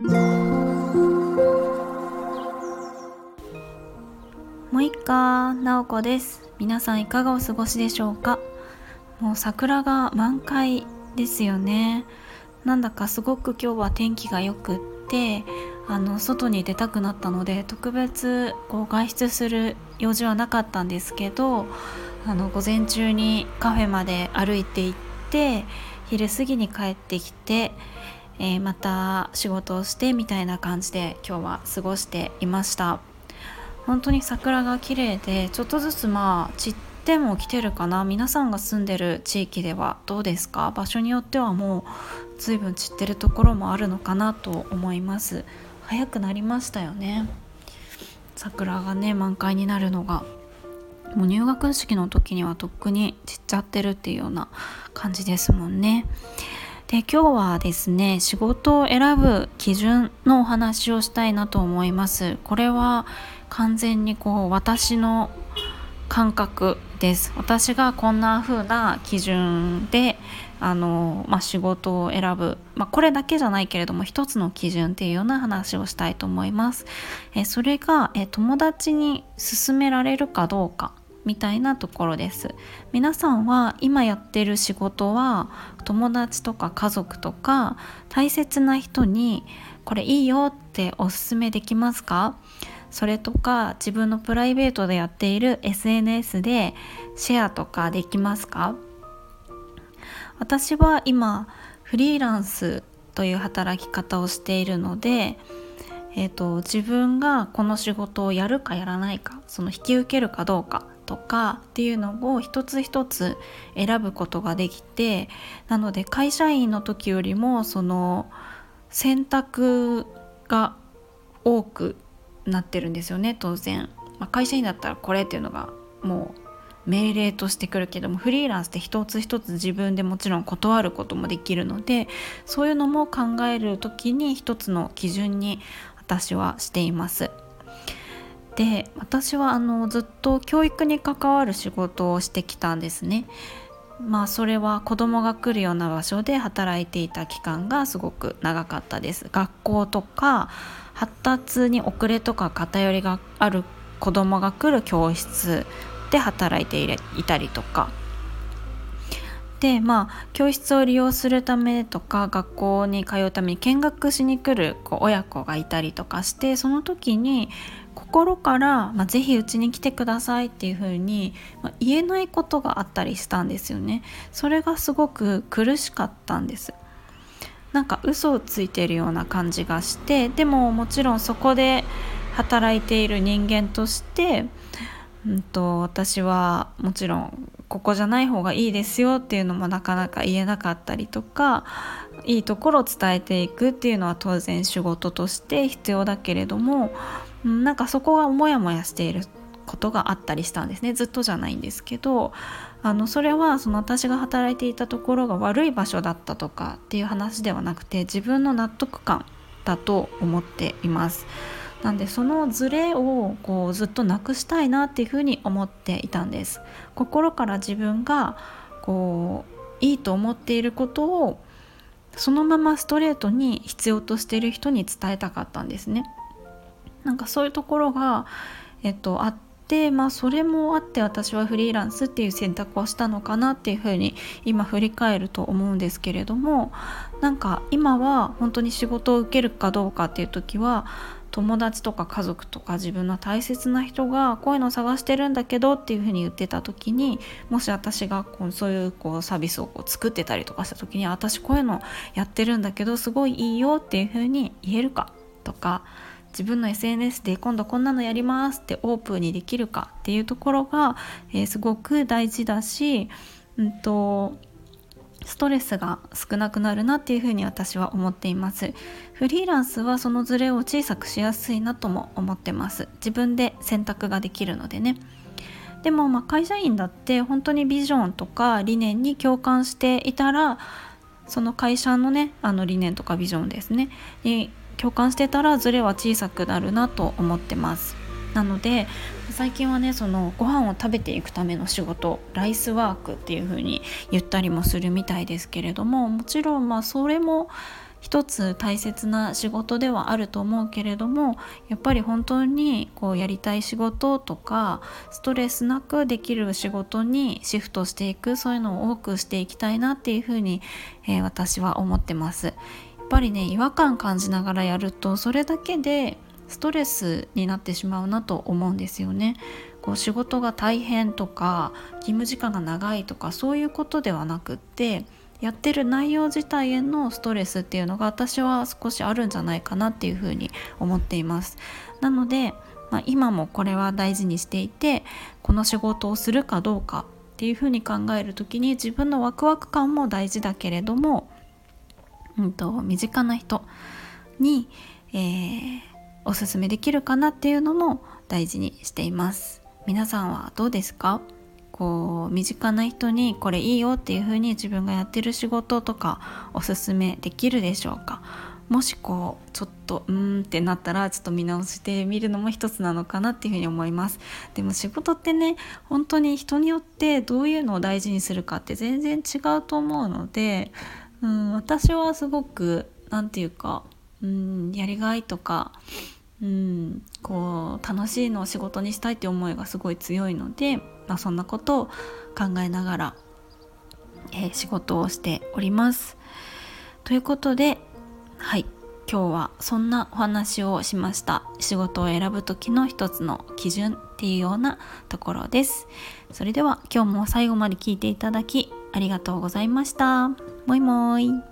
もう一かなおこです。皆さんいかがお過ごしでしょうか？もう桜が満開ですよね。なんだかすごく今日は天気が良くってあの外に出たくなったので特別こう外出する用事はなかったんですけどあの午前中にカフェまで歩いて行って昼過ぎに帰ってきて、えー、また仕事をしてみたいな感じで今日は過ごしていました。本当に桜が綺麗でちょっとずつまあ散っても来てるかな。皆さんが住んでる地域ではどうですか？場所によってはもう随分散ってるところもあるのかなと思います。早くなりましたよね。桜がね満開になるのが。もう入学式の時にはとっくに散っちゃってるっていうような感じですもんね。で今日はですね仕事を選ぶ基準のお話をしたいなと思います。これは完全にこう私の感覚です。私がこんな風な基準であの、まあ、仕事を選ぶ、まあ、これだけじゃないけれども一つの基準っていうような話をしたいと思います。えそれがえ友達に勧められるかどうか。みたいなところです。皆さんは今やってる仕事は友達とか家族とか大切な人にこれいいよっておすすめできますか？それとか自分のプライベートでやっている SNS でシェアとかできますか？私は今フリーランスという働き方をしているので、えーと、自分がこの仕事をやるかやらないかその引き受けるかどうかとかっていうのを一つ一つ選ぶことができてなので会社員の時よりもその選択が多くなってるんですよね当然、まあ、会社員だったらこれっていうのがもう命令としてくるけどもフリーランスって一つ一つ自分でもちろん断ることもできるのでそういうのも考える時に一つの基準に私はしています。で私はあのずっと教育に関わる仕事をしてきたんですね。まあそれは子供が来るような場所で働いていた期間がすごく長かったです。学校とか発達に遅れとか偏りがある子供が来る教室で働いていたりとかでまあ教室を利用するためとか学校に通うために見学しに来るこう親子がいたりとかしてその時に心から、まあ、ぜひうちに来てくださいっていう風に、まあ、言えないことがあったりしたんですよね。それがすごく苦しかったんです。なんか嘘をついているような感じがしてでももちろんそこで働いている人間としてうんと、私はもちろんここじゃない方がいいですよっていうのもなかなか言えなかったりとかいいところを伝えていくっていうのは当然仕事として必要だけれどもなんかそこがモヤモヤしていることがあったりしたんですねずっとじゃないんですけどあのそれはその私が働いていたところが悪い場所だったとかっていう話ではなくて自分の納得感だと思っています。なんでそのズレをこうずっとなくしたいなっていうふうに思っていたんです。心から自分がこういいと思っていることをそのままストレートに必要としている人に伝えたかったんですね。なんかそういうところが、えっと、あってまあそれもあって私はフリーランスっていう選択をしたのかなっていうふうに今振り返ると思うんですけれどもなんか今は本当に仕事を受けるかどうかっていう時は友達とか家族とか自分の大切な人がこういうのを探してるんだけどっていうふうに言ってた時にもし私がこうそういうこうサービスをこう作ってたりとかした時に私こういうのやってるんだけどすごいいいよっていうふうに言えるかとか自分の SNS で今度こんなのやりますってオープンにできるかっていうところが、えー、すごく大事だし、うんとストレスが少なくなるなっていうふうに私は思っています。フリーランスはそのズレを小さくしやすいなとも思ってます。自分で選択ができるのでね。でもま会社員だって本当にビジョンとか理念に共感していたらその会社のねあの理念とかビジョンですね。に共感してたらズレは小さくなるなと思ってますなので最近はねそのご飯を食べていくための仕事ライスワークっていう風に言ったりもするみたいですけれどももちろんまあそれも一つ大切な仕事ではあると思うけれどもやっぱり本当にこうやりたい仕事とかストレスなくできる仕事にシフトしていくそういうのを多くしていきたいなっていうふうに、えー、私は思ってます。やっぱりね違和感感じながらやるとそれだけでストレスになってしまうなと思うんですよね。こう仕事が大変とか勤務時間が長いとかそういうことではなくってやってる内容自体へのストレスっていうのが私は少しあるんじゃないかなっていうふうに思っています。なので、まあ、今もこれは大事にしていてこの仕事をするかどうかっていうふうに考える時に自分のワクワク感も大事だけれども、うんと、身近な人に、えー、おすすめできるかなっていうのも大事にしています。皆さんはどうですか？こう身近な人にこれいいよっていう風に自分がやってる仕事とかおすすめできるでしょうか？もしこうちょっとうーんってなったらちょっと見直してみるのも一つなのかなっていうふうに思います。でも仕事ってね本当に人によってどういうのを大事にするかって全然違うと思うので、うん、私はすごく何て言うか、うん、やりがいとかうん、こう楽しいのを仕事にしたいって思いがすごい強いので、まあ、そんなことを考えながら、えー、仕事をしております。ということではい今日はそんなお話をしました。仕事を選ぶ時の一つの基準っていうようなところです。それでは今日も最後まで聞いていただきありがとうございました。もいもーい。